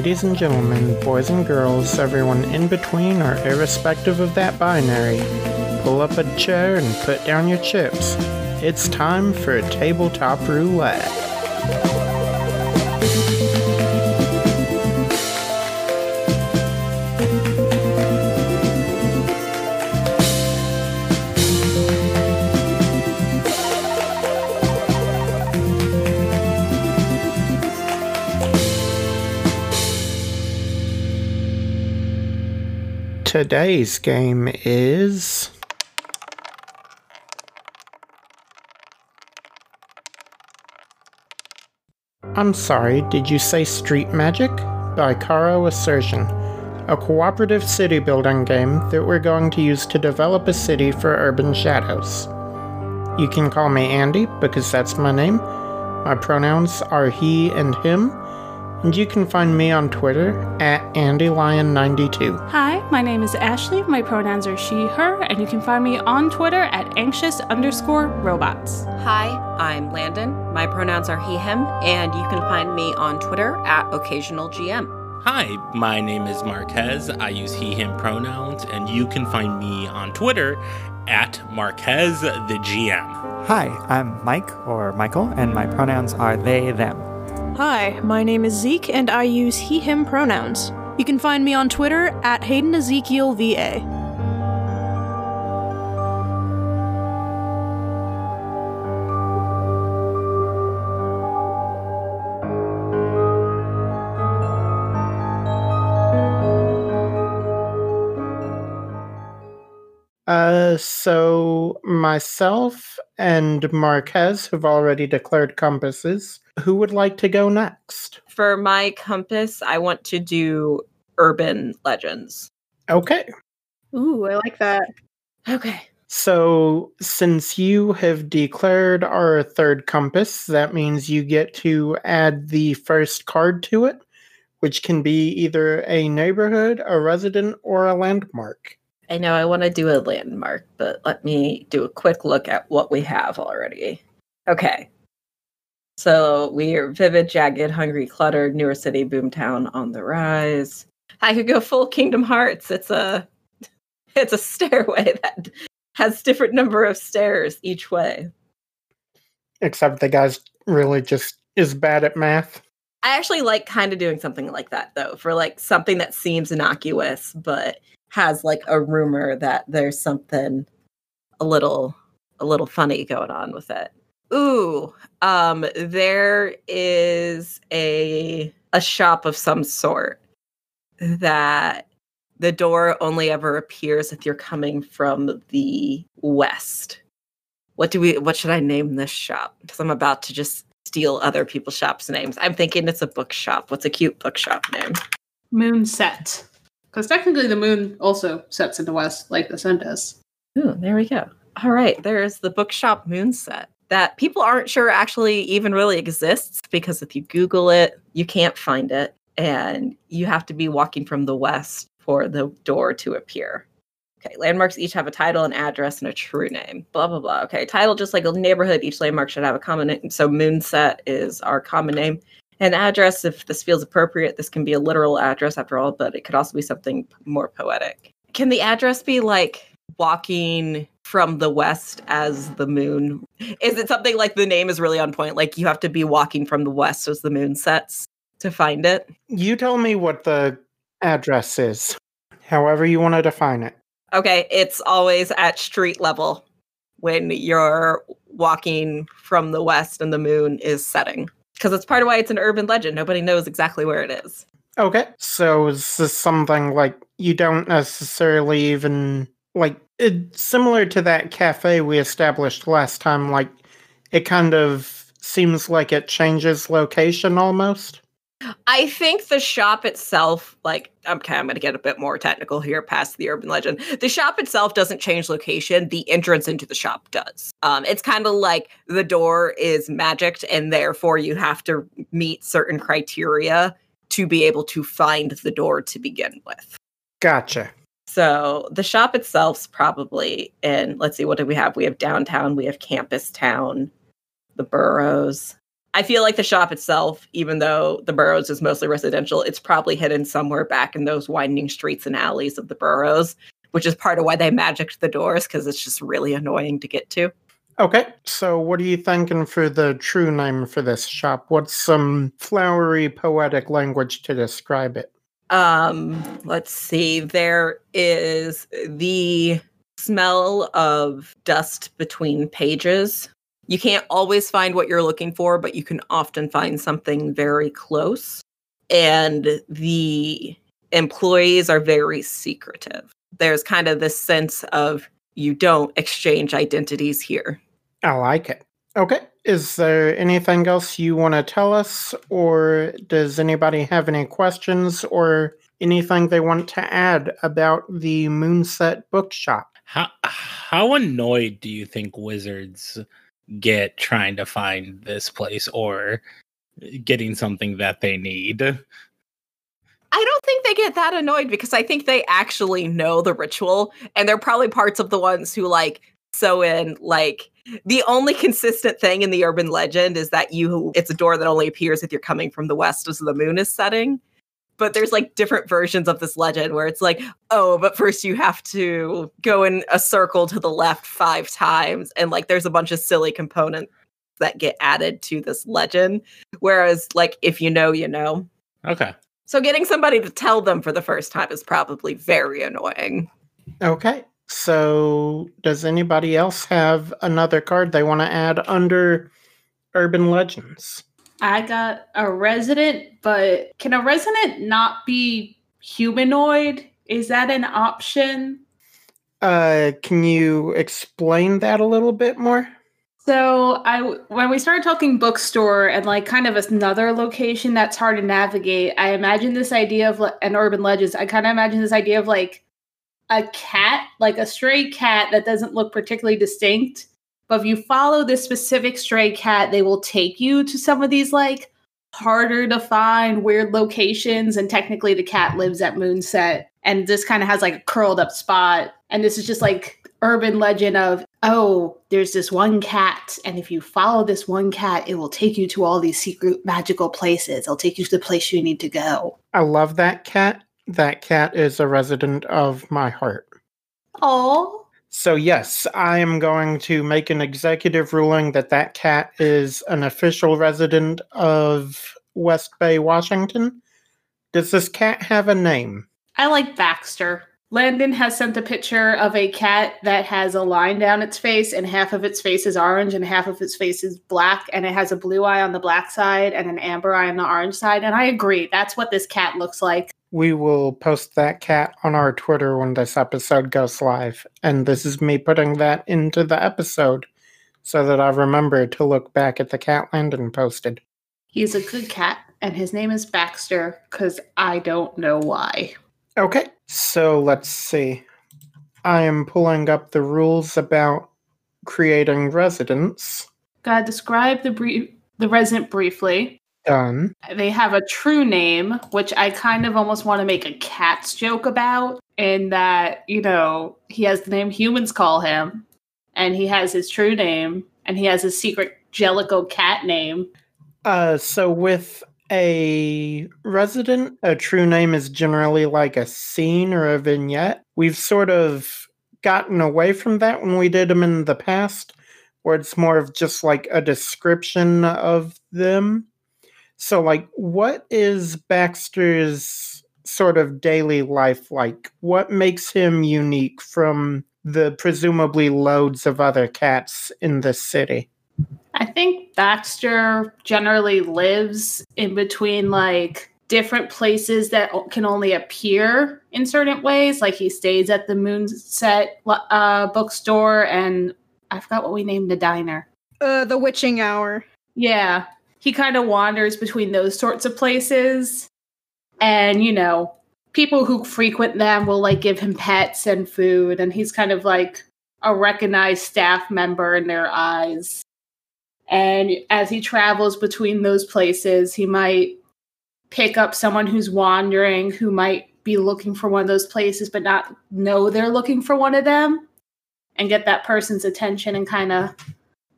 ladies and gentlemen, boys and girls, everyone in between or irrespective of that binary, pull up a chair and put down your chips. It's time for a tabletop roulette. Today's game is. I'm sorry, did you say Street Magic? By Caro Asercion, a cooperative city building game that we're going to use to develop a city for Urban Shadows. You can call me Andy because that's my name. My pronouns are he and him, and you can find me on Twitter at AndyLion92. Hi, my name is Ashley. My pronouns are she, her, and you can find me on Twitter at anxious underscore robots. Hi, I'm Landon. My pronouns are he, him, and you can find me on Twitter at occasionalgm. Hi, my name is Marquez. I use he, him pronouns, and you can find me on Twitter at Marquez the GM. Hi, I'm Mike or Michael, and my pronouns are they, them. Hi, my name is Zeke, and I use he, him pronouns. You can find me on Twitter at Hayden Ezekiel VA. Uh, so myself and Marquez have already declared compasses. Who would like to go next? For my compass, I want to do urban legends. Okay. Ooh, I like that. Okay. So, since you have declared our third compass, that means you get to add the first card to it, which can be either a neighborhood, a resident, or a landmark. I know I want to do a landmark, but let me do a quick look at what we have already. Okay. So we are vivid, jagged, hungry, cluttered, newer city, boomtown on the rise. I could go full Kingdom Hearts. It's a it's a stairway that has different number of stairs each way. Except the guy's really just is bad at math. I actually like kind of doing something like that though, for like something that seems innocuous but has like a rumor that there's something a little a little funny going on with it. Ooh, um there is a a shop of some sort that the door only ever appears if you're coming from the west. What do we what should I name this shop? Cuz I'm about to just steal other people's shops names. I'm thinking it's a bookshop. What's a cute bookshop name? Moon set. Because technically the moon also sets in the west like the sun does. Ooh, there we go. All right, there's the bookshop moonset that people aren't sure actually even really exists because if you Google it, you can't find it. And you have to be walking from the west for the door to appear. Okay, landmarks each have a title, an address, and a true name. Blah, blah, blah. Okay, title, just like a neighborhood, each landmark should have a common name. So Moonset is our common name. An address, if this feels appropriate, this can be a literal address after all, but it could also be something more poetic. Can the address be like walking from the west as the moon? Is it something like the name is really on point? Like you have to be walking from the west as the moon sets to find it? You tell me what the address is, however you want to define it. Okay, it's always at street level when you're walking from the west and the moon is setting. Because it's part of why it's an urban legend. Nobody knows exactly where it is. Okay, so is this something like you don't necessarily even like it, similar to that cafe we established last time? Like it kind of seems like it changes location almost. I think the shop itself, like, okay, I'm going to get a bit more technical here past the urban legend. The shop itself doesn't change location. The entrance into the shop does. Um, it's kind of like the door is magicked, and therefore you have to meet certain criteria to be able to find the door to begin with. Gotcha. So the shop itself's probably in, let's see, what do we have? We have downtown, we have campus town, the boroughs. I feel like the shop itself, even though the boroughs is mostly residential, it's probably hidden somewhere back in those winding streets and alleys of the boroughs, which is part of why they magicked the doors because it's just really annoying to get to. Okay, so what are you thinking for the true name for this shop? What's some flowery poetic language to describe it? Um, let's see. There is the smell of dust between pages. You can't always find what you're looking for, but you can often find something very close. And the employees are very secretive. There's kind of this sense of you don't exchange identities here. I like it. Okay, is there anything else you want to tell us, or does anybody have any questions or anything they want to add about the Moonset Bookshop? How how annoyed do you think wizards get trying to find this place or getting something that they need? I don't think they get that annoyed because I think they actually know the ritual and they're probably parts of the ones who like sew in like the only consistent thing in the urban legend is that you it's a door that only appears if you're coming from the west as the moon is setting but there's like different versions of this legend where it's like, oh, but first you have to go in a circle to the left five times. And like there's a bunch of silly components that get added to this legend. Whereas, like, if you know, you know. Okay. So getting somebody to tell them for the first time is probably very annoying. Okay. So, does anybody else have another card they want to add under urban legends? I got a resident, but can a resident not be humanoid? Is that an option? Uh, can you explain that a little bit more? So I, when we started talking bookstore and like kind of another location that's hard to navigate, I imagine this idea of an urban legends. I kind of imagine this idea of like a cat, like a stray cat that doesn't look particularly distinct, but if you follow this specific stray cat, they will take you to some of these like harder to find weird locations. And technically, the cat lives at Moonset and this kind of has like a curled up spot. And this is just like urban legend of oh, there's this one cat, and if you follow this one cat, it will take you to all these secret magical places. It'll take you to the place you need to go. I love that cat. That cat is a resident of my heart. Oh, so, yes, I am going to make an executive ruling that that cat is an official resident of West Bay, Washington. Does this cat have a name? I like Baxter. Landon has sent a picture of a cat that has a line down its face, and half of its face is orange and half of its face is black, and it has a blue eye on the black side and an amber eye on the orange side. And I agree, that's what this cat looks like. We will post that cat on our Twitter when this episode goes live. And this is me putting that into the episode so that I remember to look back at the cat Landon posted. He's a good cat, and his name is Baxter because I don't know why. Okay, so let's see. I am pulling up the rules about creating residents. Gotta describe the brief the resident briefly. Done. They have a true name, which I kind of almost want to make a cat's joke about, in that, you know, he has the name humans call him, and he has his true name, and he has his secret Jellicle cat name. Uh, so with a resident, a true name is generally like a scene or a vignette. We've sort of gotten away from that when we did them in the past, where it's more of just like a description of them. So, like, what is Baxter's sort of daily life like? What makes him unique from the presumably loads of other cats in the city? I think Baxter generally lives in between like different places that can only appear in certain ways. Like he stays at the Moonset uh, bookstore, and I forgot what we named the diner. Uh, the Witching Hour. Yeah, he kind of wanders between those sorts of places. And, you know, people who frequent them will like give him pets and food. And he's kind of like a recognized staff member in their eyes. And as he travels between those places, he might pick up someone who's wandering who might be looking for one of those places but not know they're looking for one of them and get that person's attention and kind of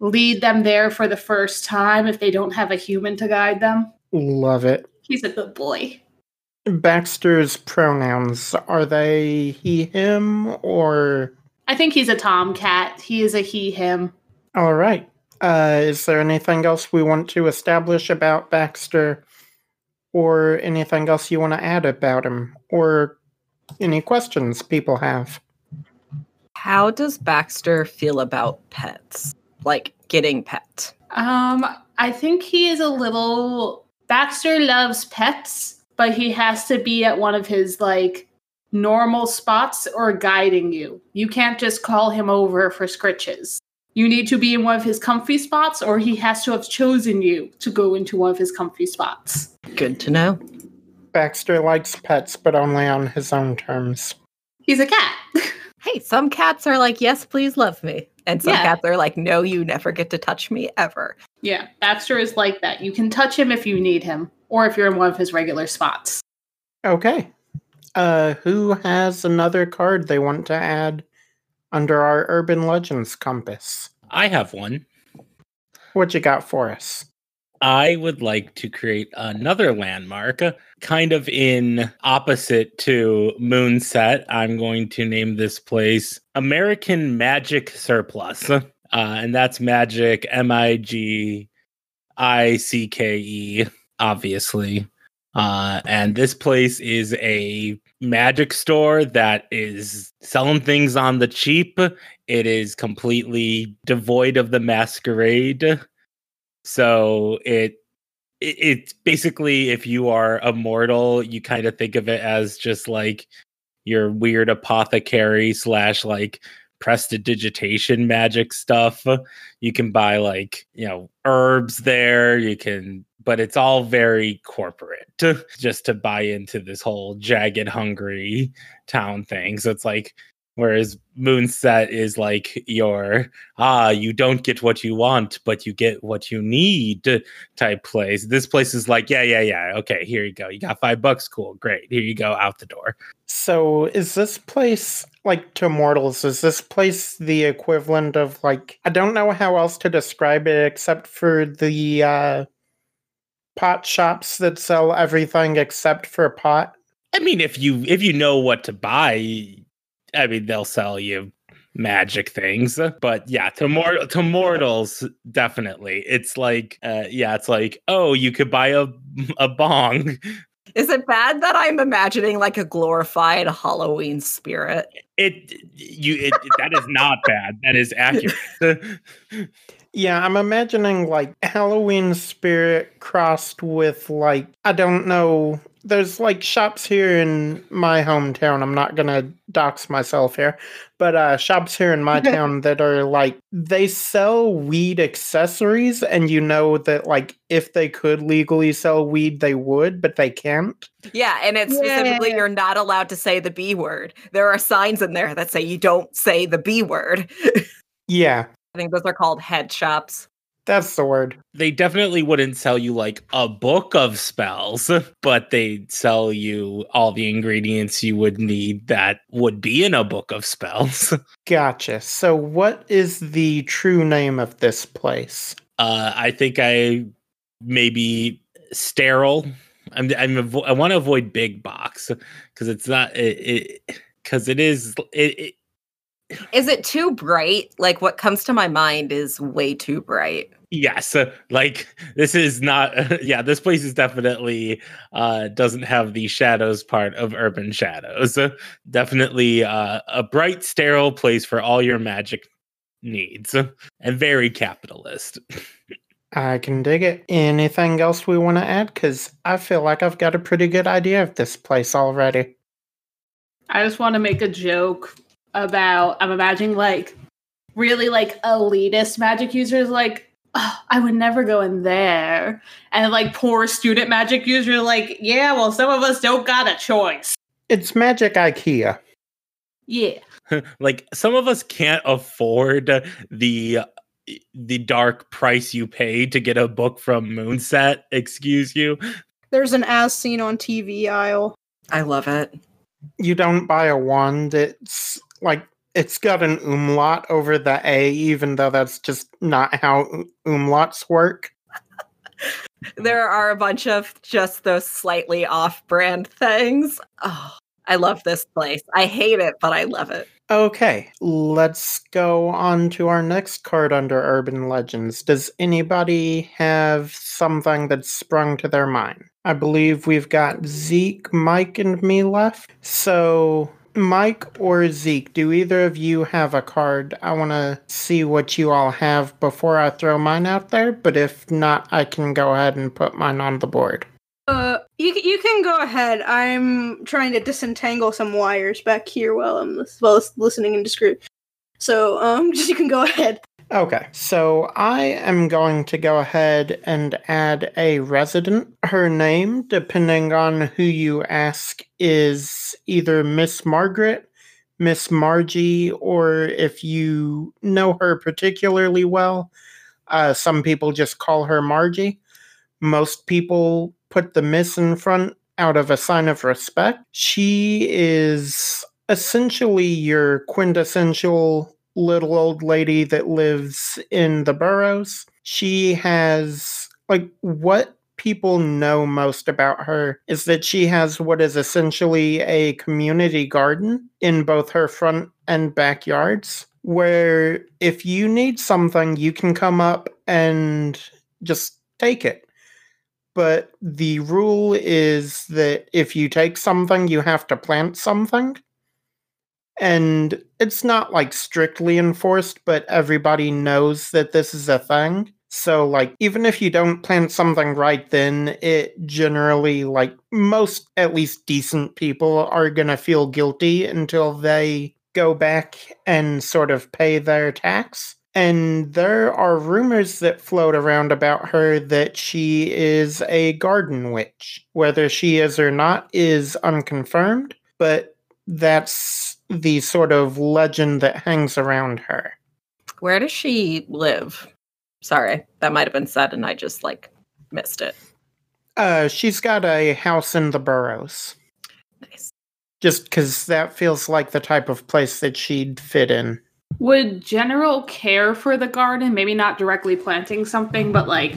lead them there for the first time if they don't have a human to guide them. Love it. He's a good boy. Baxter's pronouns are they he, him, or I think he's a tomcat. He is a he, him. all right? Uh, is there anything else we want to establish about Baxter, or anything else you want to add about him, or any questions people have? How does Baxter feel about pets? Like getting pet? Um, I think he is a little. Baxter loves pets, but he has to be at one of his like normal spots or guiding you. You can't just call him over for scritches. You need to be in one of his comfy spots, or he has to have chosen you to go into one of his comfy spots. Good to know. Baxter likes pets, but only on his own terms. He's a cat. Hey, some cats are like, yes, please love me. And some Yeah. cats are like, no, you never get to touch me ever. yeah, Baxter is like that. You can touch him if you need him, or if you're in one of his regular spots. Okay. Uh, who has another card they want to add under our urban legends compass? I have one. What you got for us? I would like to create another landmark, kind of in opposite to Moonset. I'm going to name this place American Magic Surplus. Uh, and that's magic, M I G I C K E, obviously. Uh, and this place is a magic store that is selling things on the cheap. It is completely devoid of the masquerade. So it, it's basically if you are a mortal, you kind of think of it as just like your weird apothecary slash like prestidigitation magic stuff. You can buy like, you know, herbs there. You can but it's all very corporate just to buy into this whole jagged hungry town thing. So it's like whereas Moonset is like your ah, you don't get what you want, but you get what you need type place. This place is like, yeah, yeah, yeah. Okay, here you go. You got five bucks. Cool, great. Here you go, out the door. So, is this place like to mortals? Is this place the equivalent of like I don't know how else to describe it except for the uh, pot shops that sell everything except for pot? I mean, if you if you know what to buy, I mean, they'll sell you magic things. But yeah, to mor- to mortals, definitely. It's like, uh, yeah, it's like, oh, you could buy a a bong. Is it bad that I'm imagining like a glorified Halloween spirit? It you it, that is not bad. That is accurate. Yeah, I'm imagining like Halloween spirit crossed with like I don't know. There's like shops here in my hometown. I'm not gonna dox myself here, but uh shops here in my town that are like they sell weed accessories, and you know that like if they could legally sell weed, they would, but they can't. Yeah, and it's specifically Yeah. you're not allowed to say the B word. There are signs in there that say you don't say the B word. Yeah, I think those are called head shops. That's the word. they definitely wouldn't sell you like a book of spells, but they'd sell you all the ingredients you would need that would be in a book of spells. Gotcha. So, what is the true name of this place? Uh, I think I maybe sterile. I'm, I'm avo- I want to avoid big box because it's not it because it is it, it Is it too bright? Like what comes to my mind is way too bright. yes uh, like this is not yeah this place is definitely uh doesn't have the shadows part of urban shadows Uh, definitely uh a bright sterile place for all your magic needs and very capitalist I can dig it. Anything else we want to add? Because I feel like I've got a pretty good idea of this place already. I just want to make a joke about I'm imagining like really like elitist magic users like oh, I would never go in there. And like poor student magic users are like, yeah, well some of us don't got a choice. It's Magic IKEA. Yeah. like some of us can't afford the the dark price you pay to get a book from moonset excuse you There's an as seen on TV aisle. I love it. You don't buy a wand, it's like it's got an umlaut over the A, even though that's just not how um- umlauts work. there are a bunch of just those slightly off-brand things. Oh, I love this place. I hate it, but I love it. Okay, let's go on to our next card under Urban Legends. Does anybody have something that's sprung to their mind? I believe we've got Zeke, Mike, and me left. So, Mike or Zeke, do either of you have a card? I want to see what you all have before I throw mine out there, but if not, I can go ahead and put mine on the board. Uh, you you can go ahead. I'm trying to disentangle some wires back here while I'm while listening in discreet. So um, just you can go ahead. Okay, so I am going to go ahead and add a resident. Her name, depending on who you ask, is either Miss Margaret, Miss Margie, or if you know her particularly well, uh, some people just call her Margie. Most people put the Miss in front out of a sign of respect. She is essentially your quintessential little old lady that lives in the boroughs. She has, like, what people know most about her is that she has what is essentially a community garden in both her front and backyards. Where if you need something, you can come up and just take it. But the rule is that if you take something, you have to plant something and it's not like strictly enforced, but everybody knows that this is a thing. So, like, even if you don't plant something right then, it generally, like, most at least decent people are gonna feel guilty until they go back and sort of pay their tax. And there are rumors that float around about her that she is a garden witch. Whether she is or not is unconfirmed, but that's the sort of legend that hangs around her. Where does she live? Sorry, that might have been said and I just like missed it. Uh, she's got a house in the boroughs. Nice. Just because that feels like the type of place that she'd fit in. Would General care for the garden? Maybe not directly planting something, but like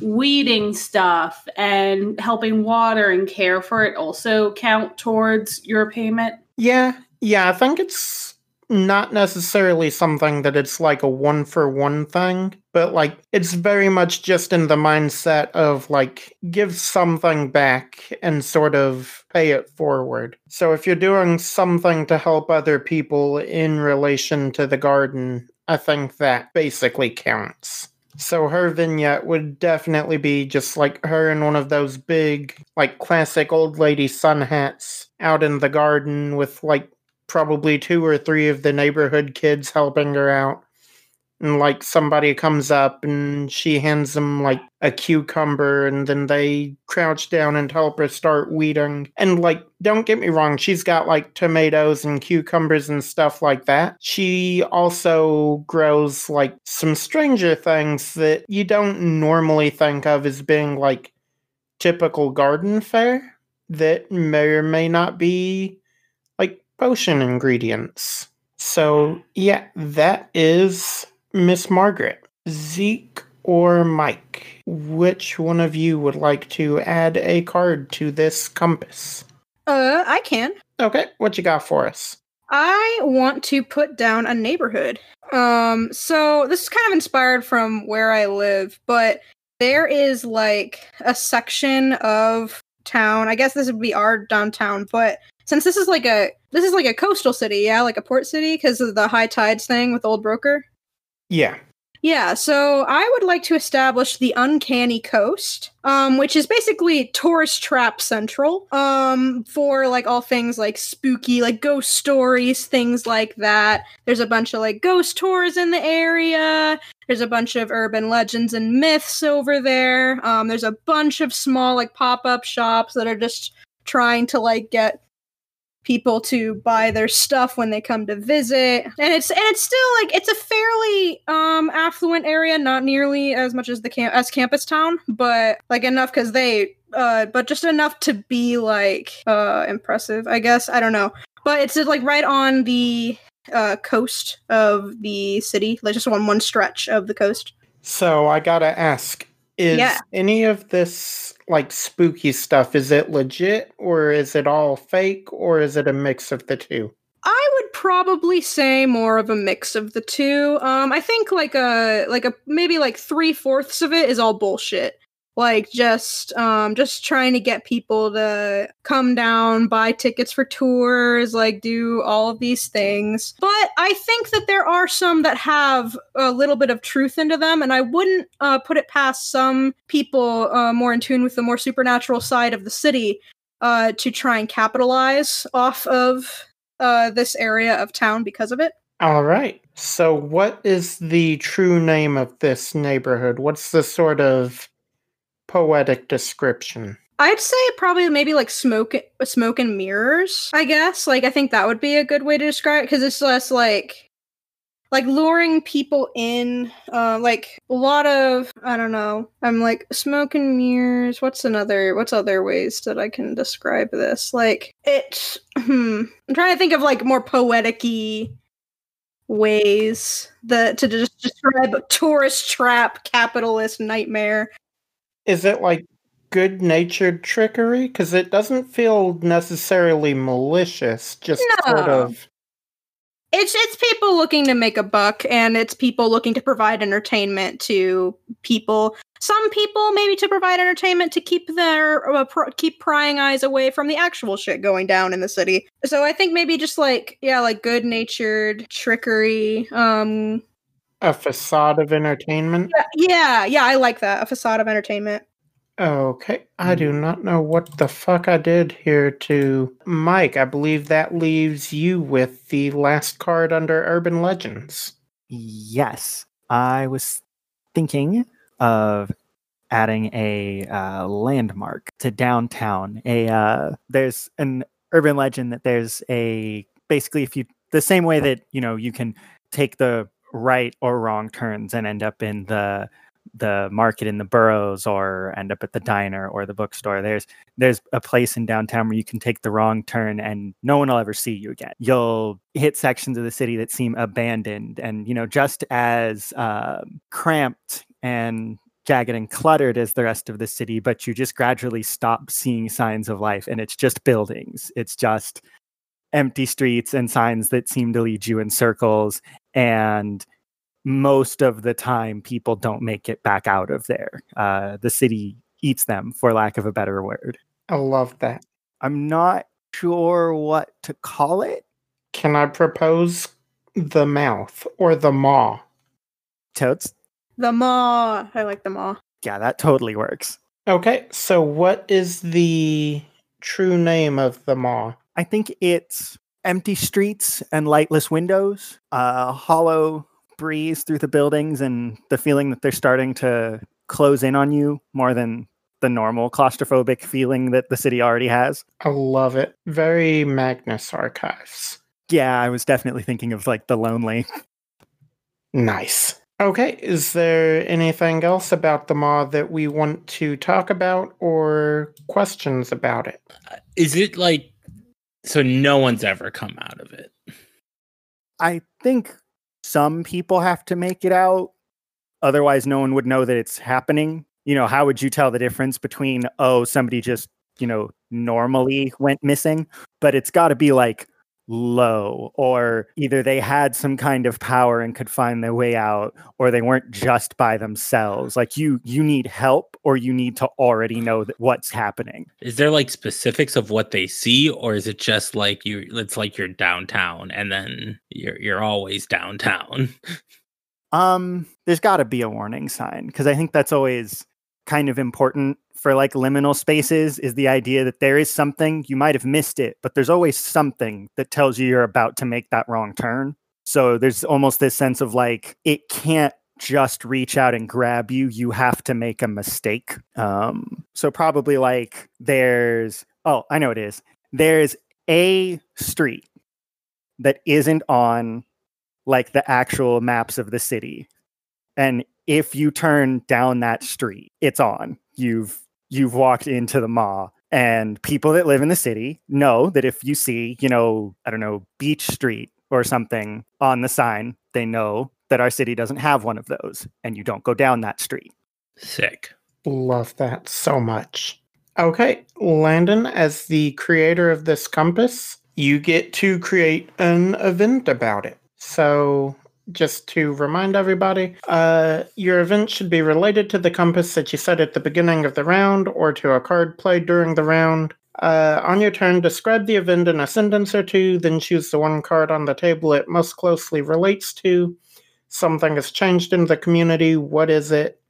weeding stuff and helping water and care for it also count towards your payment? Yeah, yeah, I think it's not necessarily something that it's like a one for one thing, but like it's very much just in the mindset of like give something back and sort of pay it forward. So if you're doing something to help other people in relation to the garden, I think that basically counts. So her vignette would definitely be just like her in one of those big, like classic old lady sun hats out in the garden with like probably two or three of the neighborhood kids helping her out. And like somebody comes up and she hands them like a cucumber and then they crouch down and help her start weeding. And like, don't get me wrong, she's got like tomatoes and cucumbers and stuff like that. She also grows like some stranger things that you don't normally think of as being like typical garden fare that may or may not be like potion ingredients. So, yeah, that is Miss Margaret. Zeke or Mike, which one of you would like to add a card to this compass? Uh, I can. Okay, what you got for us? I want to put down a neighborhood. Um, so this is kind of inspired from where I live, but there is like a section of town. I guess this would be our downtown, but since this is like a this is like a coastal city, yeah, like a port city because of the high tides thing with Old Broker. Yeah. Yeah, so I would like to establish the Uncanny Coast, um, which is basically tourist trap central, um, for like all things like spooky, like ghost stories, things like that. There's a bunch of like ghost tours in the area. There's a bunch of urban legends and myths over there. Um, there's a bunch of small like pop-up shops that are just trying to like get people to buy their stuff when they come to visit. And it's and it's still like it's a fairly um affluent area not nearly as much as the camp as campus town but like enough because they uh but just enough to be like uh impressive i guess. I don't know. But it's like right on the uh, coast of the city, like just on one stretch of the coast. So I gotta ask, is Yeah. any of this like spooky stuff, is it legit or is it all fake or is it a mix of the two? I would probably say more of a mix of the two. Um, I think like a like a maybe like three fourths of it is all bullshit. Like just um just trying to get people to come down, buy tickets for tours, like do all of these things. But I think that there are some that have a little bit of truth into them, and I wouldn't uh, put it past some people uh, more in tune with the more supernatural side of the city uh, to try and capitalize off of uh, this area of town because of it. All right. So what is the true name of this neighborhood? What's the sort of poetic description? I'd say probably maybe like smoke, smoke and mirrors. I guess like I think that would be a good way to describe it because it's less like like luring people in. Uh, like a lot of I don't know. I'm like smoke and mirrors. What's another? What's other ways that I can describe this? Like it. Hmm. I'm trying to think of like more poetic-y ways that to just describe tourist trap capitalist nightmare. Is it like good natured trickery? Because it doesn't feel necessarily malicious, just sort of. It's it's people looking to make a buck, and it's people looking to provide entertainment to people. Some people maybe to provide entertainment to keep their uh, pr- keep prying eyes away from the actual shit going down in the city. So I think maybe just like yeah, like good natured trickery. Um, A facade of entertainment? yeah, yeah, yeah, I like that. A facade of entertainment. Okay, I do not know what the fuck I did here to Mike. I believe that leaves you with the last card under Urban Legends. Yes, I was thinking of adding a uh, landmark to downtown. A uh, there's an urban legend that there's a basically if you the same way that you know you can take the right or wrong turns and end up in the the market in the boroughs or end up at the diner or the bookstore. There's there's a place in downtown where you can take the wrong turn and no one will ever see you again. You'll hit sections of the city that seem abandoned and you know just as uh, cramped and jagged and cluttered as the rest of the city but you just gradually stop seeing signs of life and it's just buildings. It's just empty streets and signs that seem to lead you in circles and most of the time people don't make it back out of there uh, the city eats them for lack of a better word I love that. i'm not sure what to call it Can I propose the mouth or the maw? totes The maw. I like the maw. yeah that totally works Okay, so what is the true name of the maw? I think it's empty streets and lightless windows, a hollow breeze through the buildings, and the feeling that they're starting to close in on you more than the normal claustrophobic feeling that the city already has. I love it. Very Magnus Archives. Yeah, I was definitely thinking of like the lonely. Nice. Okay, is there anything else about the maw that we want to talk about or questions about it? Uh, is it like so no one's ever come out of it? I think some people have to make it out. Otherwise, no one would know that it's happening. You know, how would you tell the difference between, oh, somebody just, you know, normally went missing, but it's got to be like low, or either they had some kind of power and could find their way out, or they weren't just by themselves. Like you, you need help, or you need to already know that what's happening. Is there like specifics of what they see, or is it just like you? It's like you're downtown, and then you're you're always downtown. Um, there's got to be a warning sign because I think that's always kind of important for like liminal spaces is the idea that there is something you might have missed it, but there's always something that tells you you're about to make that wrong turn. So there's almost this sense of like it can't just reach out and grab you. You have to make a mistake. Um, so probably like there's oh, I know it is. There's a street that isn't on like the actual maps of the city. And if you turn down that street, it's on. You've you've walked into the maw And people that live in the city know that if you see, you know, I don't know, Beach Street or something on the sign, they know that our city doesn't have one of those and you don't go down that street. Sick. Love that so much. Okay, Landon, as the creator of this compass, you get to create an event about it. So, just to remind everybody, uh, your event should be related to the compass that you set at the beginning of the round or to a card played during the round. Uh, on your turn, describe the event in a sentence or two, then choose the one card on the table it most closely relates to. Something has changed in the community. What is it?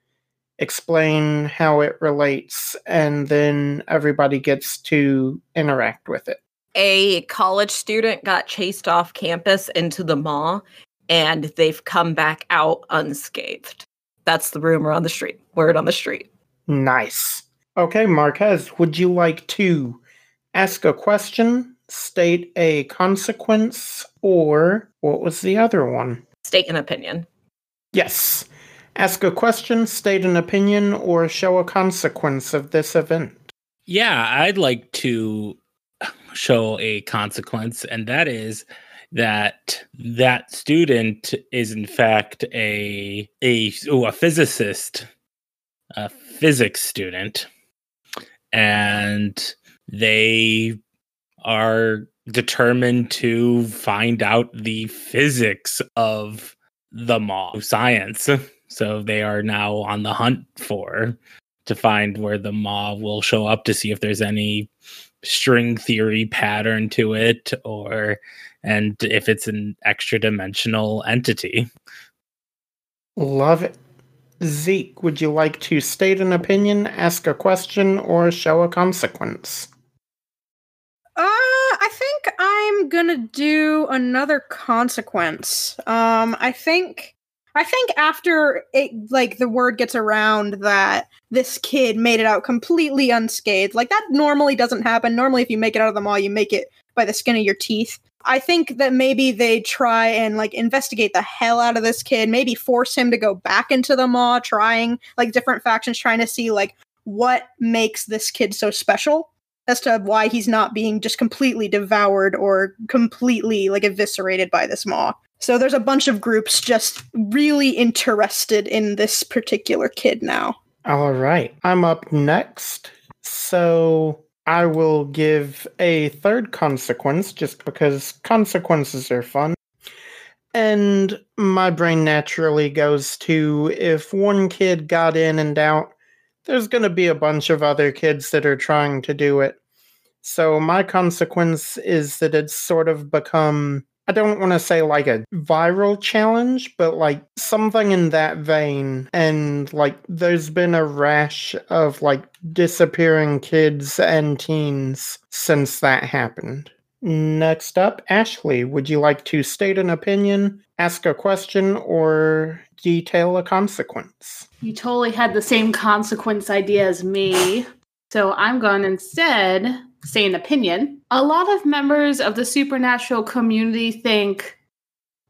Explain how it relates, and then everybody gets to interact with it. A college student got chased off campus into the maw and they've come back out unscathed. That's the rumor on the street, word on the street. Nice. Okay, Marquez, would you like to ask a question, state a consequence, or what was the other one? State an opinion. Yes. Ask a question, state an opinion, or show a consequence of this event. Yeah, I'd like to show a consequence, and that is that that student is in fact a a a physicist, a physics student, and they are determined to find out the physics of the maw science. So they are now on the hunt for to find where the maw will show up to see if there's any string theory pattern to it or and if it's an extra dimensional entity. Love it. Zeke, would you like to state an opinion, ask a question, or show a consequence? Uh, I think I'm gonna do another consequence. Um, I think, I think after it, like the word gets around that this kid made it out completely unscathed, like that normally doesn't happen. Normally, if you make it out of the maw, you make it by the skin of your teeth. I think that maybe they try and like investigate the hell out of this kid, maybe force him to go back into the maw, trying like different factions, trying to see like what makes this kid so special as to why he's not being just completely devoured or completely like eviscerated by this maw. So there's a bunch of groups just really interested in this particular kid now. All right. I'm up next. So I will give a third consequence just because consequences are fun. And my brain naturally goes to if one kid got in and out, there's going to be a bunch of other kids that are trying to do it. So my consequence is that it's sort of become I don't want to say like a viral challenge, but like something in that vein. And like there's been a rash of like disappearing kids and teens since that happened. Next up, Ashley, would you like to state an opinion, ask a question, or detail a consequence? You totally had the same consequence idea as me. So I'm going instead say an opinion. A lot of members of the supernatural community think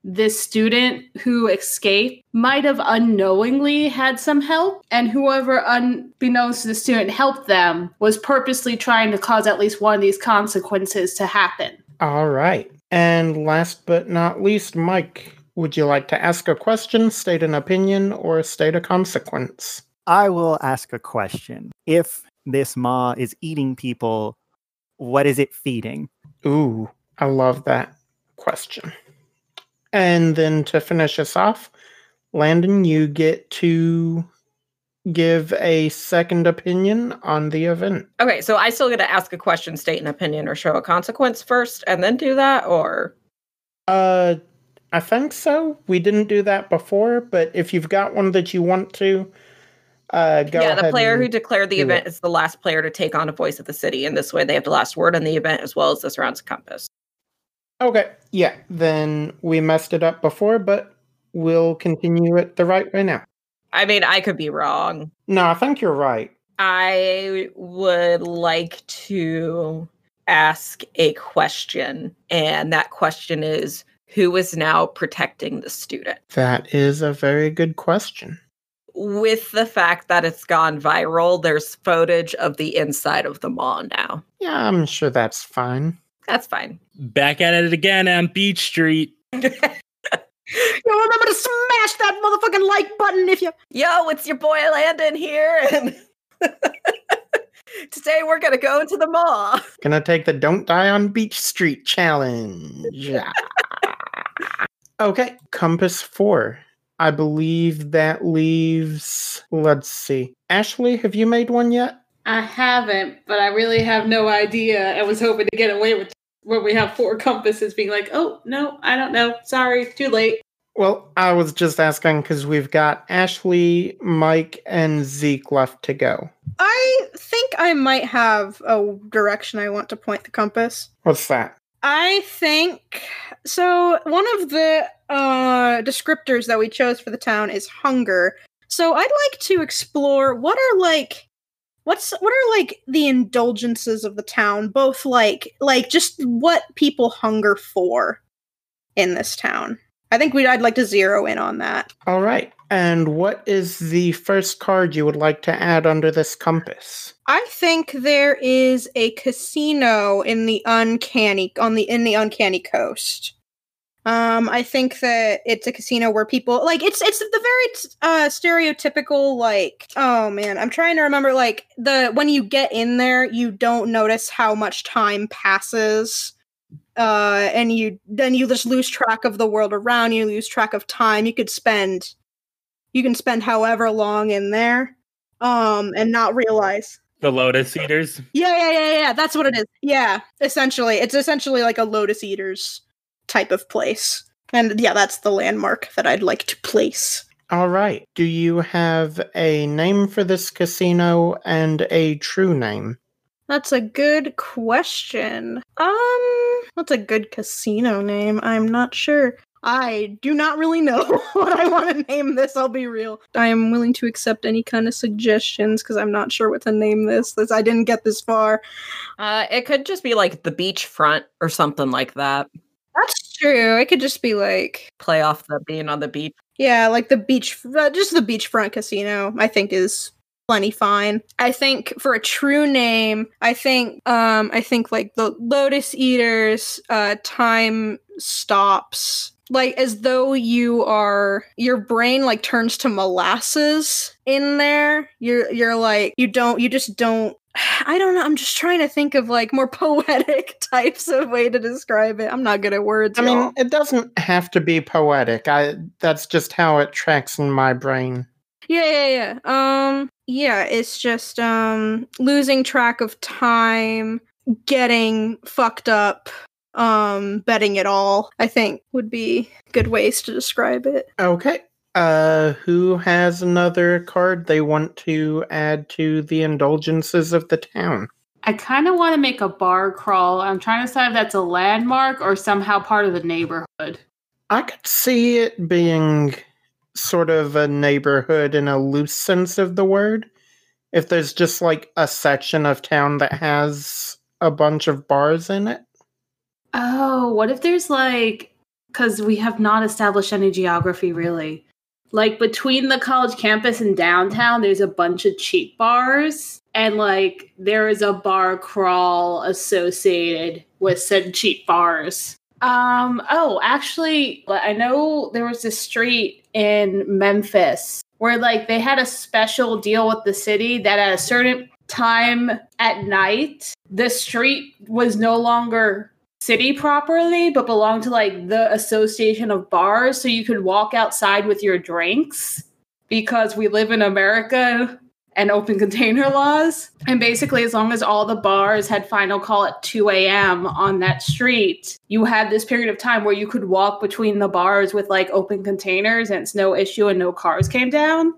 this student who escaped might have unknowingly had some help, and whoever, unbeknownst to the student, helped them was purposely trying to cause at least one of these consequences to happen. All right. And last but not least, Mike, would you like to ask a question, state an opinion, or state a consequence? I will ask a question. If this maw is eating people, what is it feeding? Ooh, I love that question. And then to finish us off, Landon, you get to give a second opinion on the event. Okay, so I still get to ask a question, state an opinion, or show a consequence first, and then do that, or Uh, I think so. We didn't do that before, but if you've got one that you want to, uh, go yeah, the player who declared the event it. is the last player to take on a voice of the city, and this way they have the last word on the event as well as this round's compass. Okay, yeah, then we messed it up before, but we'll continue it the right way now. I mean, I could be wrong. No, I think you're right. I would like to ask a question, and that question is who is now protecting the student? That is a very good question. With the fact that it's gone viral, there's footage of the inside of the maw now. Yeah, I'm sure that's fine. That's fine. Back at it again on Beach Street. You'll remember to smash that motherfucking like button if you. Yo, it's your boy Landon here, and today we're gonna go into the maw. Gonna take the Don't Die on Beach Street challenge. okay, Compass 4. I believe that leaves. Let's see. Ashley, have you made one yet? I haven't, but I really have no idea. I was hoping to get away with when we have four compasses being like, oh, no, I don't know. Sorry, too late. Well, I was just asking because we've got Ashley, Mike, and Zeke left to go. I think I might have a direction I want to point the compass. What's that? I think so. One of the uh, descriptors that we chose for the town is hunger. So I'd like to explore what are like what's what are like the indulgences of the town both like like just what people hunger for in this town i think we'd i'd like to zero in on that All right. And what is the first card you would like to add under this compass? i think there is a casino in the uncanny on the in the uncanny coast um i think that it's a casino where people like it's it's the very uh stereotypical like oh man i'm trying to remember like the when you get in there you don't notice how much time passes uh and you then you just lose track of the world around you lose track of time you could spend you can spend however long in there um and not realize The Lotus Eaters. yeah, yeah, yeah, yeah. That's what it is. Yeah, essentially, it's essentially like a Lotus Eaters type of place. And yeah, that's the landmark that I'd like to place. All right. Do you have a name for this casino and a true name? That's a good question. Um, what's a good casino name? I'm not sure. I do not really know what I want to name this. I'll be real. I am willing to accept any kind of suggestions because I'm not sure what to name this. This I didn't get this far. Uh, it could just be like the beachfront or something like that. That's true. It could just be like Play off the being on the beach. Yeah, like the beach, uh, just the beachfront casino. I think is plenty fine. I think for a true name, I think, um, I think like the Lotus Eaters, uh, time stops. Like as though you are, your brain like turns to molasses in there. You're, you're like, you don't, you just don't. I don't know. I'm just trying to think of like more poetic types of way to describe it. I'm not good at words. I mean, y'all. it doesn't have to be poetic. I that's just how it tracks in my brain. Yeah, yeah, yeah. Um, yeah, it's just um losing track of time, getting fucked up, um, betting it all. I think would be good ways to describe it. Okay. Uh who has another card they want to add to the indulgences of the town? I kind of want to make a bar crawl. I'm trying to decide if that's a landmark or somehow part of the neighborhood. I could see it being sort of a neighborhood in a loose sense of the word. If there's just like a section of town that has a bunch of bars in it. Oh, what if there's like, because we have not established any geography really. Like between the college campus and downtown, there's a bunch of cheap bars, and like there is a bar crawl associated with said cheap bars. Um, oh, actually, I know there was this street in Memphis where like they had a special deal with the city that at a certain time at night, the street was no longer city properly, but belonged to like the association of bars. So you could walk outside with your drinks because we live in America and open container laws. And basically, as long as all the bars had final call at 2 a.m. on that street, you had this period of time where you could walk between the bars with like open containers and it's no issue and no cars came down.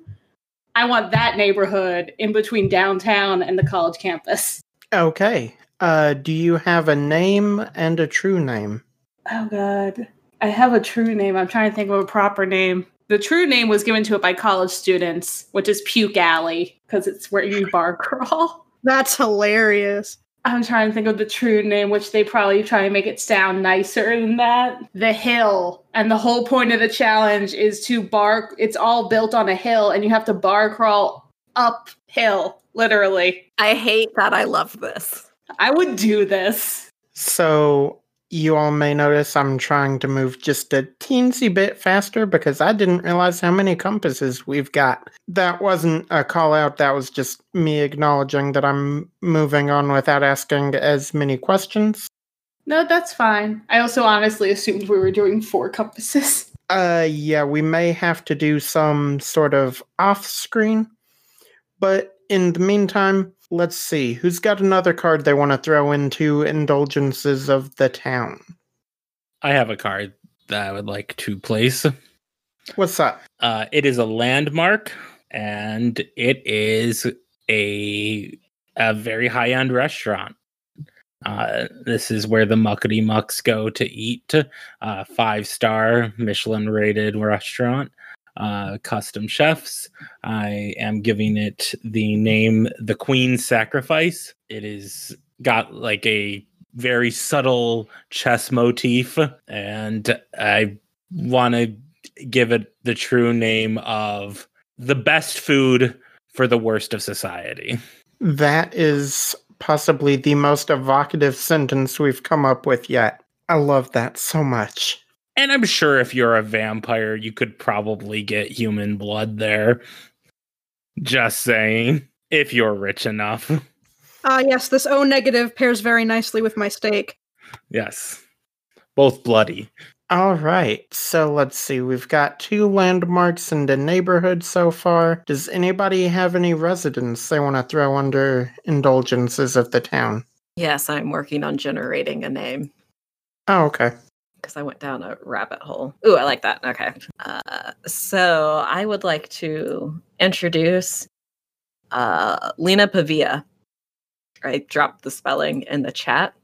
I want that neighborhood in between downtown and the college campus. Okay. Uh do you have a name and a true name? Oh god. I have a true name. I'm trying to think of a proper name. The true name was given to it by college students, which is Puke Alley, because it's where you bar crawl. That's hilarious. I'm trying to think of the true name, which they probably try and make it sound nicer than that. The hill. And the whole point of the challenge is to bar it's all built on a hill and you have to bar crawl uphill, literally. I hate that I love this. I would do this. So you all may notice I'm trying to move just a teensy bit faster because I didn't realize how many compasses we've got. That wasn't a call out, that was just me acknowledging that I'm moving on without asking as many questions. No, that's fine. I also honestly assumed we were doing four compasses. Uh, yeah, we may have to do some sort of off screen. But in the meantime, let's see. Who's got another card they want to throw into Indulgences of the Town? I have a card that I would like to place. What's that? Uh, it is a landmark, and it is a a very high end restaurant. Uh, this is where the muckety mucks go to eat. Uh, five star Michelin rated restaurant. Uh, custom chefs. I am giving it the name The Queen's Sacrifice. It is got like a very subtle chess motif, and I want to give it the true name of the best food for the worst of society. That is possibly the most evocative sentence we've come up with yet. I love that so much. And I'm sure if you're a vampire, you could probably get human blood there. Just saying, if you're rich enough. Ah, yes, this O negative pairs very nicely with my steak. Yes. Both bloody. All right, so let's see. We've got two landmarks in the neighborhood so far. Does anybody have any residents they want to throw under indulgences of the town? Yes, I'm working on generating a name Oh, okay. Because I went down a rabbit hole. Ooh, I like that. Okay. Uh, so I would like to introduce uh, Lena Pavia. I dropped the spelling in the chat.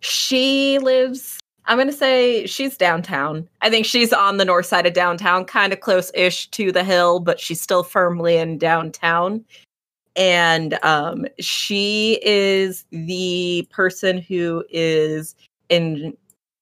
She lives, I'm going to say she's downtown. I think she's on the north side of downtown, kind of close ish to the hill, but she's still firmly in downtown. And um, she is the person who is in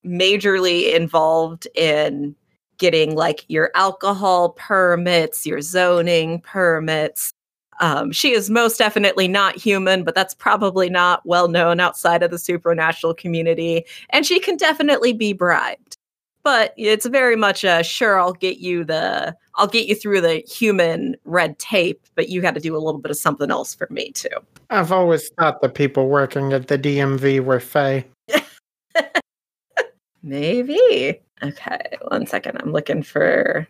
majorly involved in getting like your alcohol permits, your zoning permits. Um, she is most definitely not human, but that's probably not well known outside of the supernatural community. And she can definitely be bribed. But it's very much a sure, I'll get you the, I'll get you through the human red tape, but you got to do a little bit of something else for me too. I've always thought the people working at the DMV were Fae. Maybe. Okay, one second. I'm looking for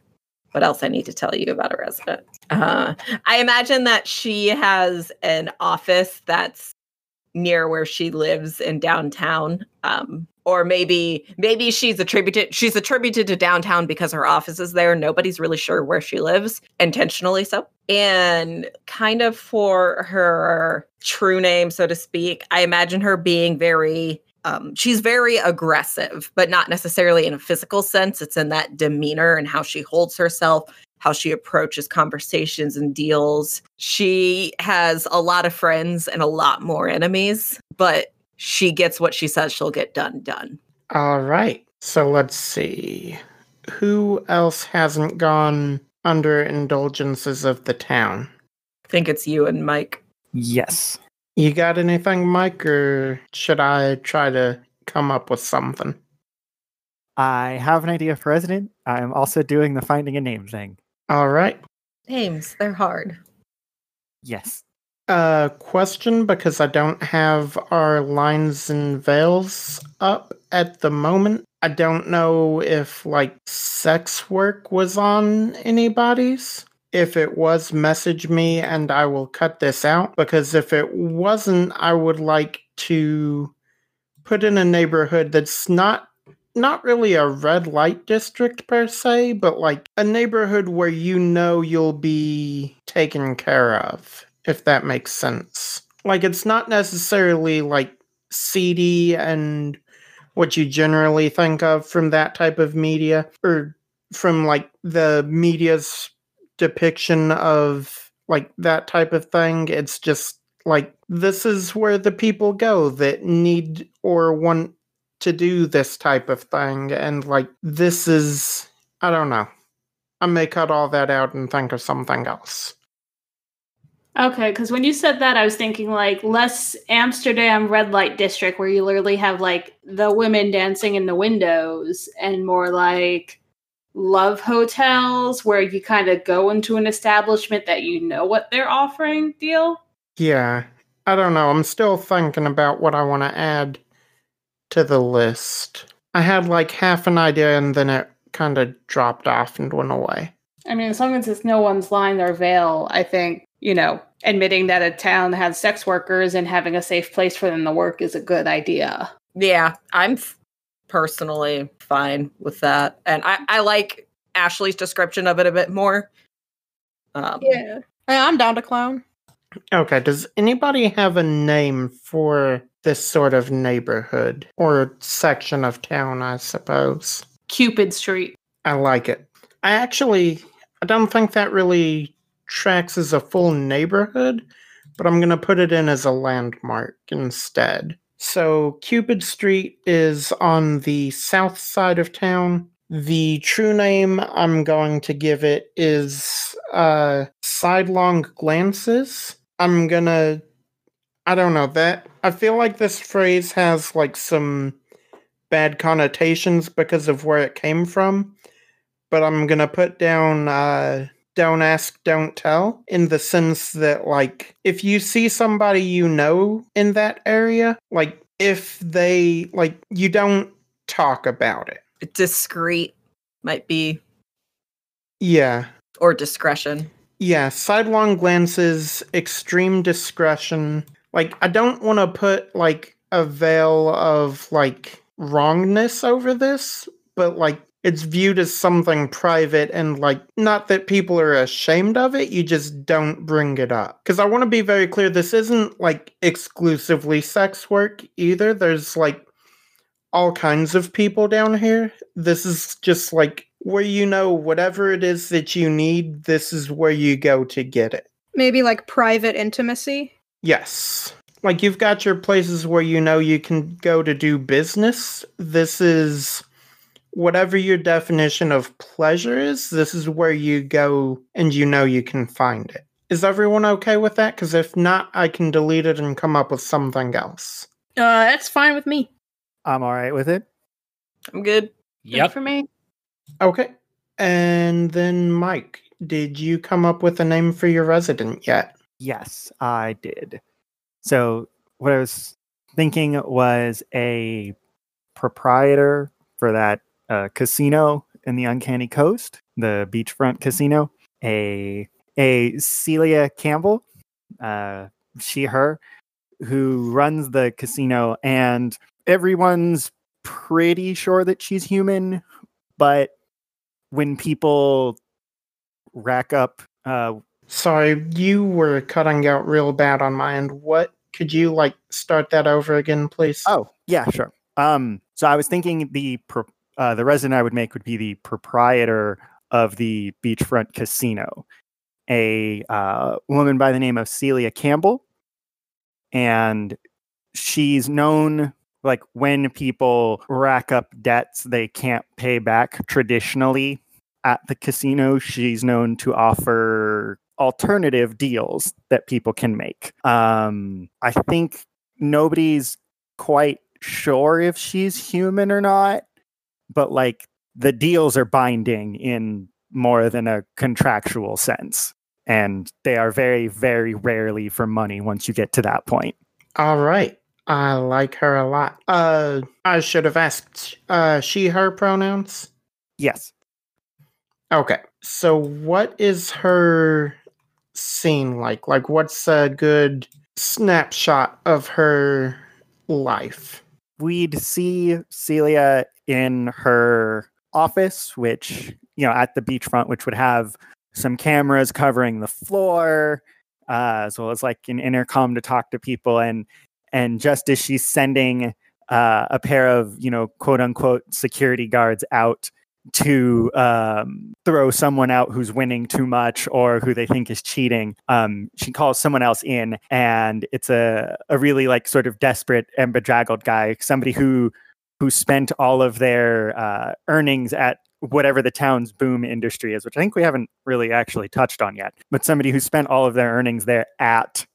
what else I need to tell you about a resident. Uh, I imagine that she has an office that's near where she lives in downtown. Um, or maybe maybe she's attributed she's attributed to downtown because her office is there. Nobody's really sure where she lives, intentionally so. And kind of for her true name, so to speak, I imagine her being very um, she's very aggressive, but not necessarily in a physical sense. It's in that demeanor and how she holds herself, how she approaches conversations and deals. She has a lot of friends and a lot more enemies, but she gets what she says she'll get done done. All right. So let's see. Who else hasn't gone under indulgences of the town? I think it's you and Mike. Yes. You got anything, Mike, or should I try to come up with something? I have an idea for resident. I'm also doing the finding a name thing. All right. Names, they're hard. Yes. Uh, question because I don't have our lines and veils up at the moment. I don't know if like sex work was on anybody's. If it was, message me and I will cut this out because if it wasn't, I would like to put in a neighborhood that's not not really a red light district per se, but like a neighborhood where you know you'll be taken care of, if that makes sense. Like it's not necessarily like seedy and what you generally think of from that type of media or from like the media's depiction of like that type of thing. It's just like this is where the people go that need or want to do this type of thing and like this is I don't know. I may cut all that out and think of something else. Okay, because when you said that, I was thinking like less Amsterdam red light district where you literally have like the women dancing in the windows, and more like love hotels where you kind of go into an establishment that you know what they're offering deal. Yeah, I don't know. I'm still thinking about what I want to add to the list. I had like half an idea and then it kind of dropped off and went away. I mean, as long as it's no one's line their veil, I think, you know, admitting that a town has sex workers and having a safe place for them to work is a good idea. Yeah, I'm f- personally fine with that. And I, I like Ashley's description of it a bit more. Um, Yeah. I- I'm down to clown. Okay, does anybody have a name for this sort of neighborhood or section of town, I suppose? Cupid Street. I like it. I actually I don't think that really tracks as a full neighborhood, but I'm going to put it in as a landmark instead. So Cupid Street is on the south side of town. The true name I'm going to give it is uh Sidelong Glances. I'm to I don't know that I feel like this phrase has like some bad connotations because of where it came from but I'm gonna put down uh don't ask, don't tell in the sense that like if you see somebody you know in that area, like if they like you don't talk about it. discreet might be, Yeah. or discretion. Yeah, sidelong glances, extreme discretion. Like I don't want to put like a veil of like wrongness over this, but like it's viewed as something private and like not that people are ashamed of it, you just don't bring it up. Cuz I want to be very clear this isn't like exclusively sex work either. There's like all kinds of people down here. This is just like where you know whatever it is that you need, this is where you go to get it. Maybe like private intimacy. Yes. Like you've got your places where you know you can go to do business. This is whatever your definition of pleasure is, this is where you go and you know you can find it. Is everyone okay with that? Because if not, I can delete it and come up with something else. Uh, that's fine with me. I'm all right with it. I'm good. Good Yep. for me. Okay. And then, Mike, did you come up with a name for your resident yet? Yes, I did. So what I was thinking was a proprietor for that uh, casino in the Uncanny Coast, the beachfront casino. A a Celia Campbell, uh, she her, who runs the casino, and everyone's pretty sure that she's human, but when people rack up uh, Sorry, you were cutting out real bad on my end. What could you like start that over again, please? Oh, yeah, sure. Um, so I was thinking the pro- uh, the resident I would make would be the proprietor of the beachfront casino, a uh, woman by the name of Celia Campbell, and she's known like when people rack up debts they can't pay back traditionally at the casino. She's known to offer alternative deals that people can make. Um, I think nobody's quite sure if she's human or not, but like the deals are binding in more than a contractual sense. And they are very, very rarely for money once you get to that point. All right. I like her a lot. Uh, I should have asked, uh, she, her pronouns? Yes. Okay. So what is her scene like? Like, what's a good snapshot of her life? We'd see Celia in her office, which, you know, at the beachfront, which would have some cameras covering the floor, uh, as well as like an intercom to talk to people. And and just as she's sending uh, a pair of, you know, quote unquote security guards out to um, throw someone out who's winning too much or who they think is cheating. Um, she calls someone else in, and it's a, a really like sort of desperate and bedraggled guy, somebody who who spent all of their uh, earnings at whatever the town's boom industry is, which I think we haven't really actually touched on yet. But somebody who spent all of their earnings there at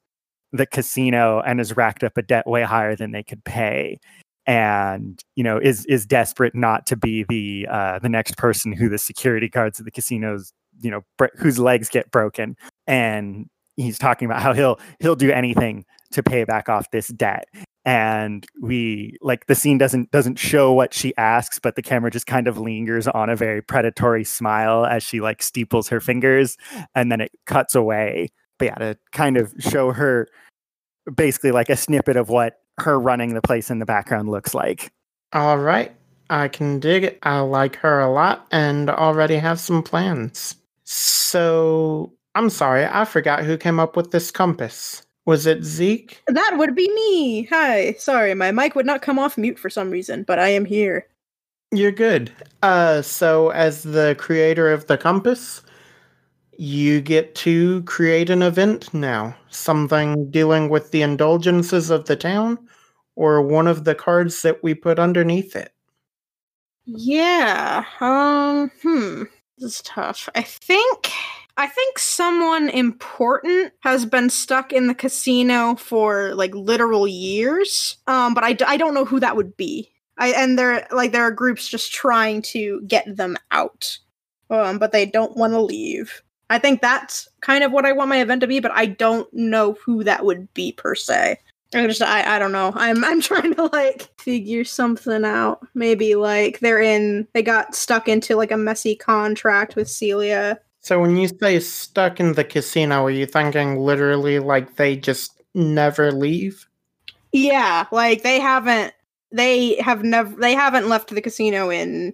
the casino and has racked up a debt way higher than they could pay and you know is is desperate not to be the uh the next person who the security guards at the casinos you know whose legs get broken. And he's talking about how he'll he'll do anything to pay back off this debt. And we like the scene doesn't doesn't show what she asks but the camera just kind of lingers on a very predatory smile as she like steeples her fingers and then it cuts away. But yeah to kind of show her basically like a snippet of what her running the place in the background looks like All right. I can dig it. I like her a lot and already have some plans. So, I'm sorry, I forgot who came up with this compass. Was it Zeke? That would be me. Hi. Sorry, my mic would not come off mute for some reason, but I am here. You're good. Uh, so as the creator of the compass, you get to create an event now. Something dealing with the indulgences of the town, or one of the cards that we put underneath it. Yeah. Um, hmm. This is tough. I think I think someone important has been stuck in the casino for like literal years. Um, but I, I don't know who that would be. I and there like there are groups just trying to get them out. Um, but they don't want to leave. I think that's kind of what I want my event to be, but I don't know who that would be per se. I just I, I don't know. I'm I'm trying to like figure something out. Maybe like they're in they got stuck into like a messy contract with Celia. So when you say stuck in the casino, are you thinking literally like they just never leave? Yeah, like they haven't they have never they haven't left the casino in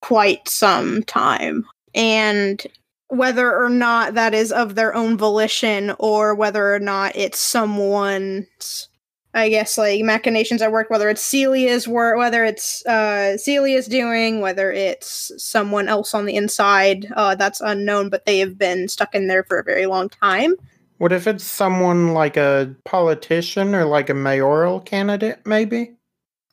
quite some time. And whether or not that is of their own volition or whether or not it's someone's I guess like machinations at work, whether it's Celia's work, whether it's uh, Celia's doing, whether it's someone else on the inside, uh, that's unknown. But they have been stuck in there for a very long time. What if it's someone like a politician or like a mayoral candidate, maybe?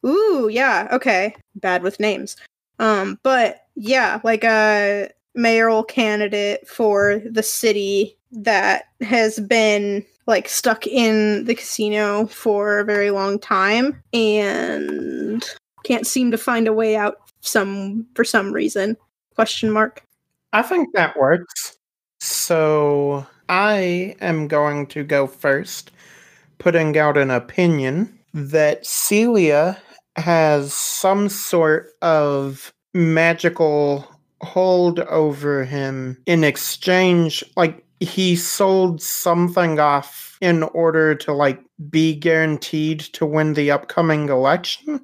Ooh, yeah, okay. Bad with names. Um, but yeah, like a mayoral candidate for the city that has been like stuck in the casino for a very long time and can't seem to find a way out some for some reason. Question mark. I think that works. So I am going to go first, putting out an opinion that Celia has some sort of magical hold over him in exchange like he sold something off in order to like be guaranteed to win the upcoming election?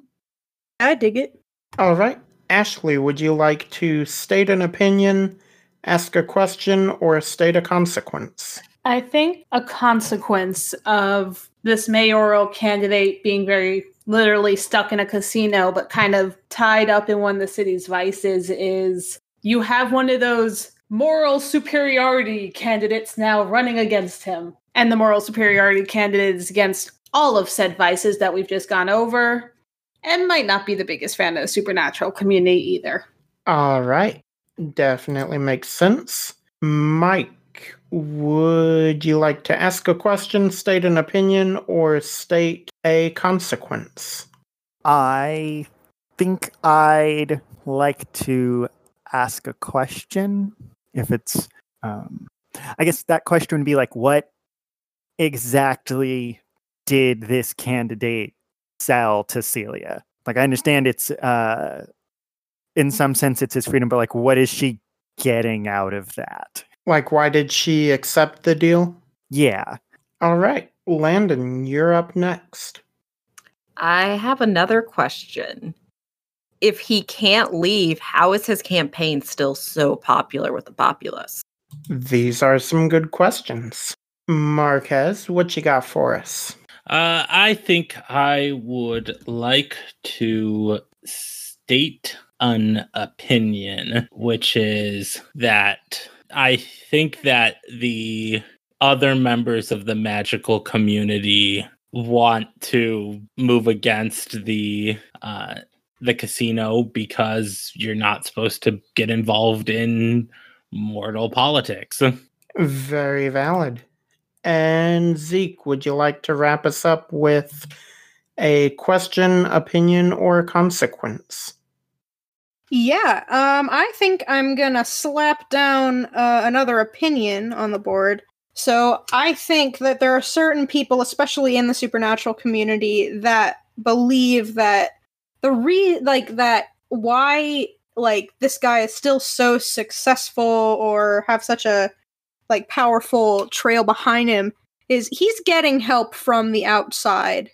I dig it. all right. Ashley would you like to state an opinion ask a question or state a consequence? I think a consequence of this mayoral candidate being very literally stuck in a casino, but kind of tied up in one of the city's vices is you have one of those moral superiority candidates now running against him. And the moral superiority candidate is against all of said vices that we've just gone over, and might not be the biggest fan of the supernatural community either. all right definitely makes sense mike would you like to ask a question state an opinion or state a consequence I think I'd like to ask a question. If it's, um, I guess that question would be like, what exactly did this candidate sell to Celia? Like, I understand it's, uh, in some sense, it's his freedom, but like, what is she getting out of that? Like, why did she accept the deal? Yeah. All right, Landon, you're up next. I have another question. If he can't leave, how is his campaign still so popular with the populace? These are some good questions. Marquez, what you got for us? Uh, I think I would like to state an opinion, which is that I think that the other members of the magical community want to move against the uh, the casino because you're not supposed to get involved in mortal politics. Very valid. And Zeke, would you like to wrap us up with a question, opinion, or consequence? Yeah, um, I think I'm gonna slap down uh, another opinion on the board. So I think that there are certain people, especially in the supernatural community, that believe that the re like that why like this guy is still so successful or have such a like powerful trail behind him is he's getting help from the outside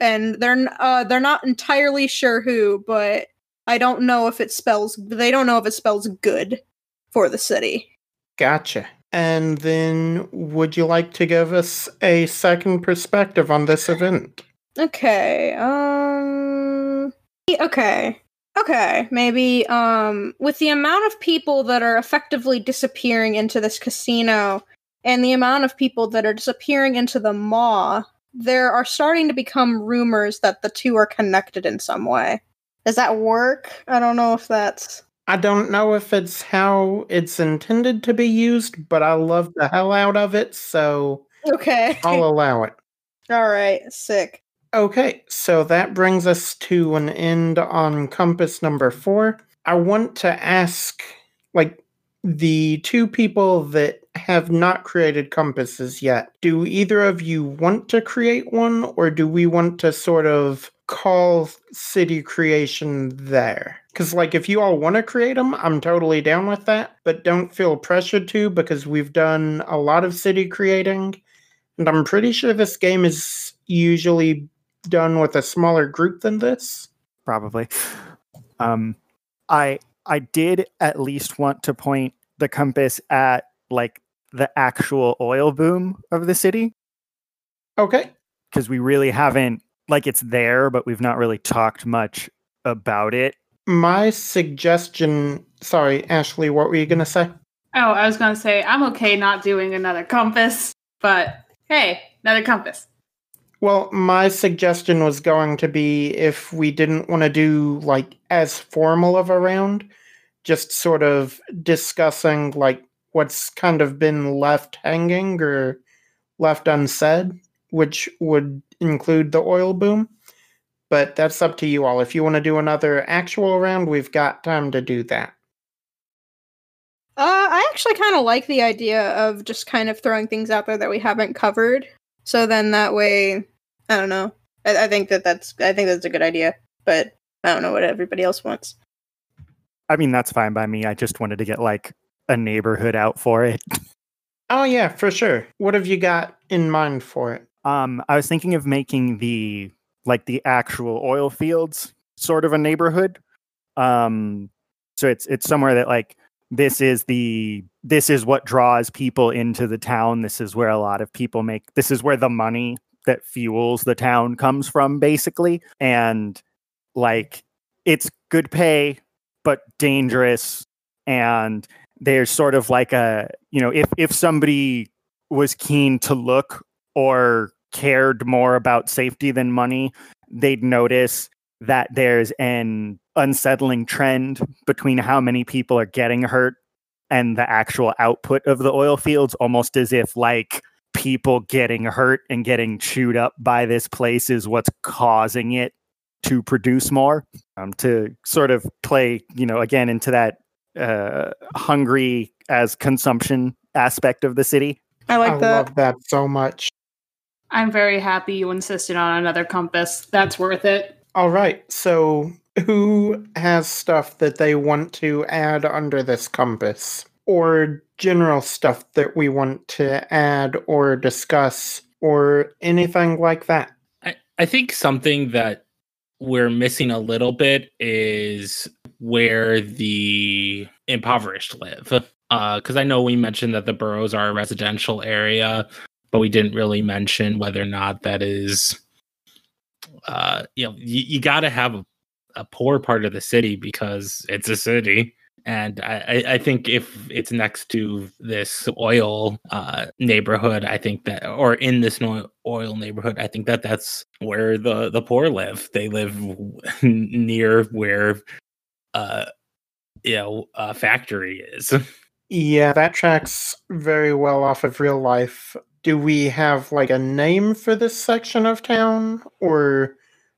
and they're uh they're not entirely sure who but i don't know if it spells they don't know if it spells good for the city Gotcha. And then, would you like to give us a second perspective on this event? okay um okay. Okay. Maybe um with the amount of people that are effectively disappearing into this casino and the amount of people that are disappearing into the maw there are starting to become rumors that the two are connected in some way. Does that work? I don't know if that's I don't know if it's how it's intended to be used, but I love the hell out of it, so okay. I'll allow it. all right. Sick Okay, so that brings us to an end on compass number four. I want to ask, like, the two people that have not created compasses yet, do either of you want to create one, or do we want to sort of call city creation there? Because, like, if you all want to create them, I'm totally down with that, but don't feel pressured to because we've done a lot of city creating, and I'm pretty sure this game is usually done with a smaller group than this. probably. Um, I I did at least want to point the compass at like the actual oil boom of the city Okay. because we really haven't like it's there, but we've not really talked much about it. My suggestion. Sorry, Ashley, what were you going to say? Oh, I was gonna say I'm okay not doing another compass, but hey, another compass. Well, my suggestion was going to be if we didn't want to do like as formal of a round, just sort of discussing like what's kind of been left hanging or left unsaid, which would include the oil boom. But that's up to you all. If you want to do another actual round, we've got time to do that. Uh, I actually kind of like the idea of just kind of throwing things out there that we haven't covered. So then that way, I don't know. I, I think that that's I think that's a good idea, but I don't know what everybody else wants. I mean, that's fine by me. I just wanted to get like a neighborhood out for it. Oh, yeah, for sure. What have you got in mind for it? Um, I was thinking of making the like the actual oil fields sort of a neighborhood. Um, so it's it's somewhere that like this is the this is what draws people into the town. This is where a lot of people make. This is where the money that fuels the town comes from, basically. And like it's good pay, but dangerous. And there's sort of like a you know if if somebody was keen to look or cared more about safety than money, they'd notice that there's an unsettling trend between how many people are getting hurt and the actual output of the oil fields, almost as if like people getting hurt and getting chewed up by this place is what's causing it to produce more. Um, to sort of play, you know, again into that uh, hungry as consumption aspect of the city. I like I that. love that so much. I'm very happy you insisted on another compass. That's worth it. All right. So, who has stuff that they want to add under this compass? Or general stuff that we want to add or discuss or anything like that? I, I think something that we're missing a little bit is where the impoverished live. Because I know we mentioned that the boroughs are a residential area, but we didn't really mention whether or not that is, uh, you know, you, you got to have a, a poor part of the city because it's a city. And I, I- think if it's next to this oil uh, neighborhood, I think that, or in this oil neighborhood, I think that that's where the the poor live. They live near where, uh, you know, a factory is. Yeah, that tracks very well off of real life. Do we have like a name for this section of town? Or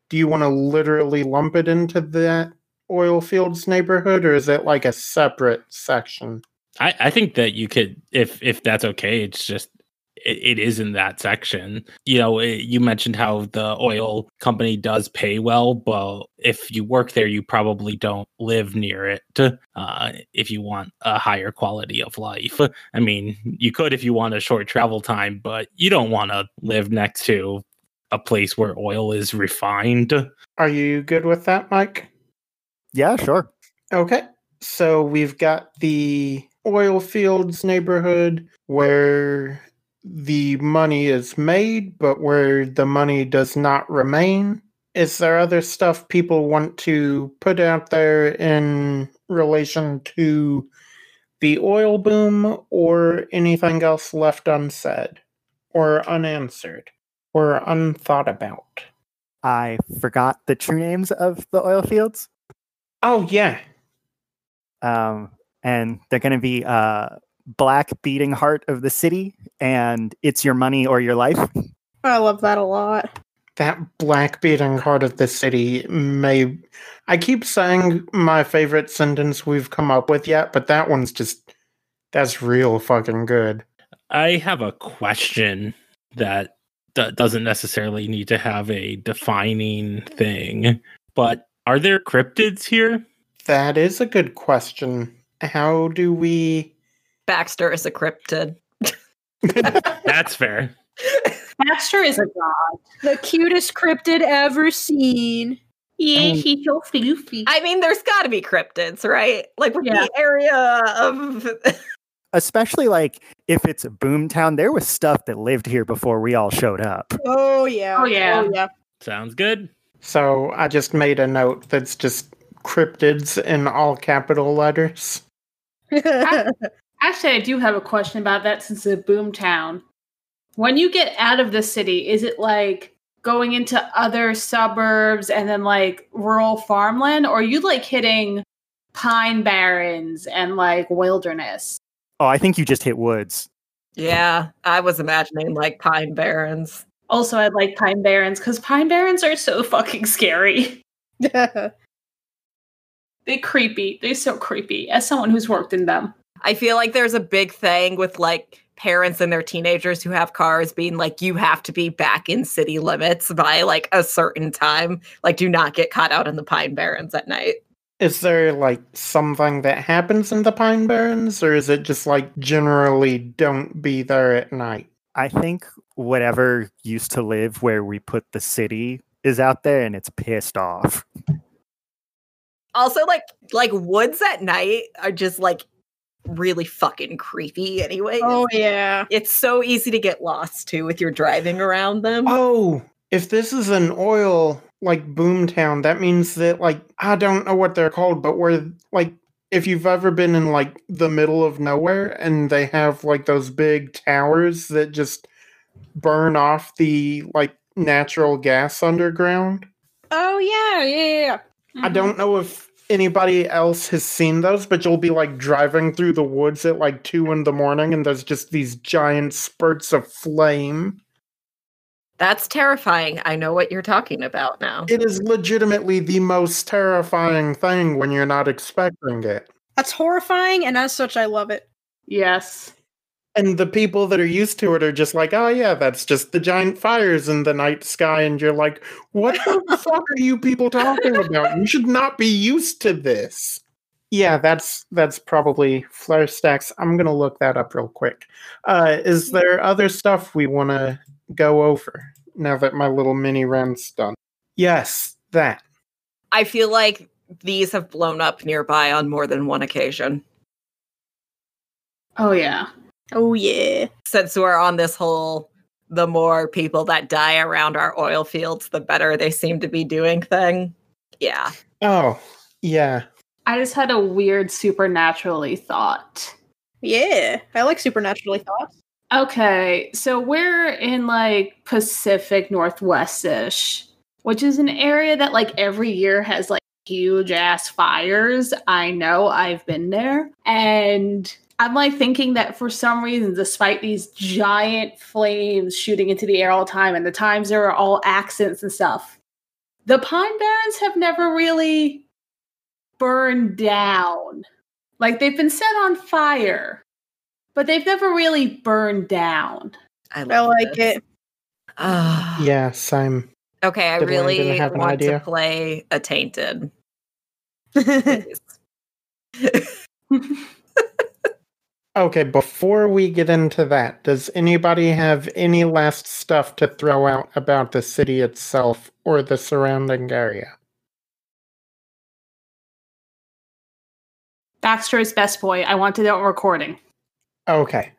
do you want to literally lump it into that oil fields neighborhood? Or is it like a separate section? I, I think that you could, if if that's okay. It's just it, it is in that section. You know, it, you mentioned how the oil company does pay well, but if you work there, you probably don't live near it. Uh, if you want a higher quality of life, I mean, you could if you want a short travel time, but you don't want to live next to a place where oil is refined. Are you good with that, Mike? Yeah, sure. Okay. So we've got the oil fields neighborhood where the money is made, but where the money does not remain. Is there other stuff people want to put out there in relation to the oil boom or anything else left unsaid or unanswered or unthought about? I forgot the true names of the oil fields. Oh, yeah. Um, and they're going to be uh, Black Beating Heart of the City and It's Your Money or Your Life. I love that a lot. That black beating heart of the city may. I keep saying my favorite sentence we've come up with yet, but that one's just. That's real fucking good. I have a question that d- doesn't necessarily need to have a defining thing, but are there cryptids here? That is a good question. How do we. Baxter is a cryptid. That's fair. Baxter is a god. The cutest cryptid ever seen. Yeah, he's so floofy. I mean, there's got to be cryptids, right? Like with Yeah. the area of. Especially like if it's a boomtown, there was stuff that lived here before we all showed up. Oh yeah. Oh, yeah. Oh yeah. Sounds good. So I just made a note that's just cryptids in all capital letters. Actually, I do have a question about that since it's a boom town. When you get out of the city, is it like going into other suburbs and then like rural farmland, or are you like hitting pine barrens and like wilderness? Oh, I think you just hit woods. yeah, I was imagining like pine barrens. Also, I like pine barrens because pine barrens are so fucking scary. They creepy. They're so creepy. As someone who's worked in them. I feel like there's a big thing with like parents and their teenagers who have cars being like, you have to be back in city limits by like a certain time. Like, do not get caught out in the Pine Barrens at night. Is there like something that happens in the Pine Barrens, or is it just like generally don't be there at night? I think whatever used to live where we put the city is out there and it's pissed off. Also, like like woods at night are just like really fucking creepy anyway. oh yeah. It's so easy to get lost too with your driving around them. Oh, if this is an oil like boomtown, that means that like I don't know what they're called, but where like if you've ever been in like the middle of nowhere and they have like those big towers that just burn off the like natural gas underground. Oh yeah. Yeah. Yeah. yeah. I mm-hmm. don't know if anybody else has seen those, but you'll be like driving through the woods at like two in the morning and there's just these giant spurts of flame. That's terrifying. I know what you're talking about now. It is legitimately the most terrifying thing when you're not expecting it. That's horrifying, and as such, I love it. Yes. And the people that are used to it are just like, oh, yeah, that's just the giant fires in the night sky. And you're like, what the fuck are you people talking about? You should not be used to this. Yeah, that's that's probably flare stacks. I'm gonna look that up real quick. Uh, is there other stuff we want to go over now that my little mini round's done? Yes, that. I feel like these have blown up nearby on more than one occasion. Oh yeah. Oh yeah. Since we're on this whole the more people that die around our oil fields, the better they seem to be doing thing. Yeah. Oh, yeah. I just had a weird supernaturally thought. Yeah, I like supernaturally thoughts. Okay, so we're in like Pacific Northwest ish, which is an area that like every year has like huge ass fires. I know I've been there. And I'm like thinking that for some reason, despite these giant flames shooting into the air all the time and the times there are all accents and stuff, the Pine Barrens have never really burned down. Like they've been set on fire, but they've never really burned down. I, I like this. it. Ah. Yes, I'm. Okay, I really have want idea? to play a tainted. I please. Okay, before we get into that, does anybody have any last stuff to throw out about the city itself or the surrounding area? Baxter's best boy. I want it on recording. Okay.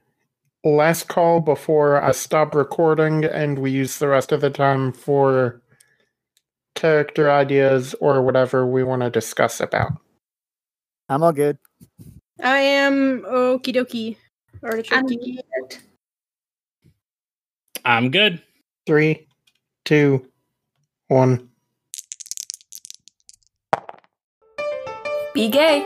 Last call before I stop recording and we use the rest of the time for character ideas or whatever we want to discuss about. I'm all good. Am okie dokie. I'm Artichoke. good. I'm good. Three, two, one. Be gay.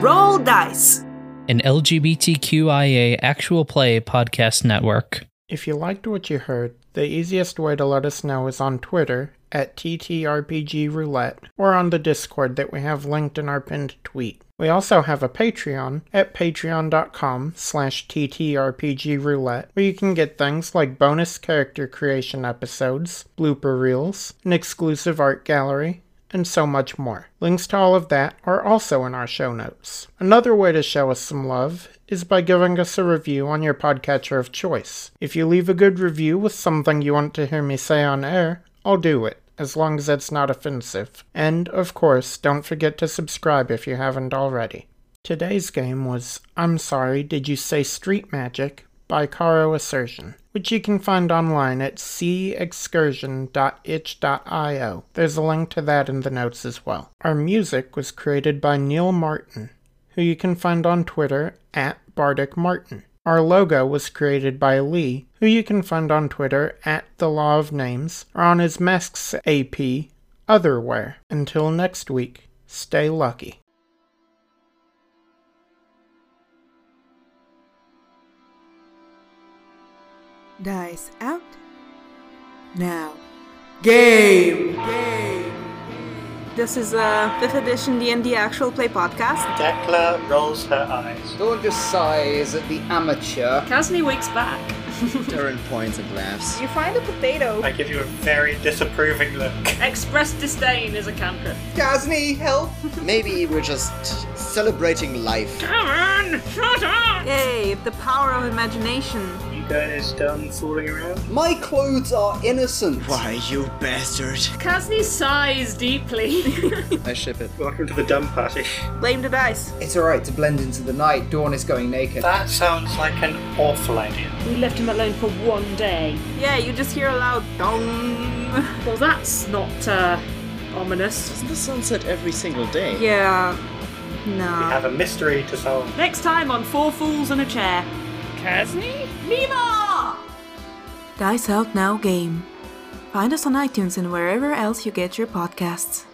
Roll dice. An LGBTQIA actual play podcast network. If you liked what you heard, the easiest way to let us know is on Twitter at TTRPG Roulette or on the Discord that we have linked in our pinned tweet. We also have a Patreon at patreon.com slash ttrpgroulette where you can get things like bonus character creation episodes, blooper reels, an exclusive art gallery, and so much more. Links to all of that are also in our show notes. Another way to show us some love is by giving us a review on your podcatcher of choice. If you leave a good review with something you want to hear me say on air, I'll do it, as long as it's not offensive. And, of course, don't forget to subscribe if you haven't already. Today's game was I'm Sorry, Did You Say Street Magic by Caro Asercion, which you can find online at cexcursion.itch.io. There's a link to that in the notes as well. Our music was created by Neil Martin, who you can find on Twitter at Bardic Martin. Our logo was created by Lee, who you can find on Twitter at The Law of Names or on his Masks AP Otherwhere. Until next week, stay lucky. Dice out. Now. Game! Game! This is uh, a 5th edition D&D actual play podcast. Decla rolls her eyes. Dawn just sighs at the amateur. Casney wakes back. Darren points and laughs. You find a potato. I give you a very disapproving look. Express disdain is a cantrip. Casney, help! Maybe we're just celebrating life. Karen, shut up! Yay, the power of imagination. You guys done fooling around? My clothes are innocent. Why, you bastard. Casney sighs deeply. I ship it. Welcome to the dumb party. Blame the dice. It's alright to blend into the night. Dawn is going naked. That sounds like an awful idea. We left him alone for one day. Yeah, you just hear a loud dong. Well, that's not uh, ominous. Doesn't the sunset every single day? Yeah. No. We have a mystery to solve. Next time on Four Fools and a Chair. Casney? Nima! Dice Out Now game. Find us on iTunes and wherever else you get your podcasts.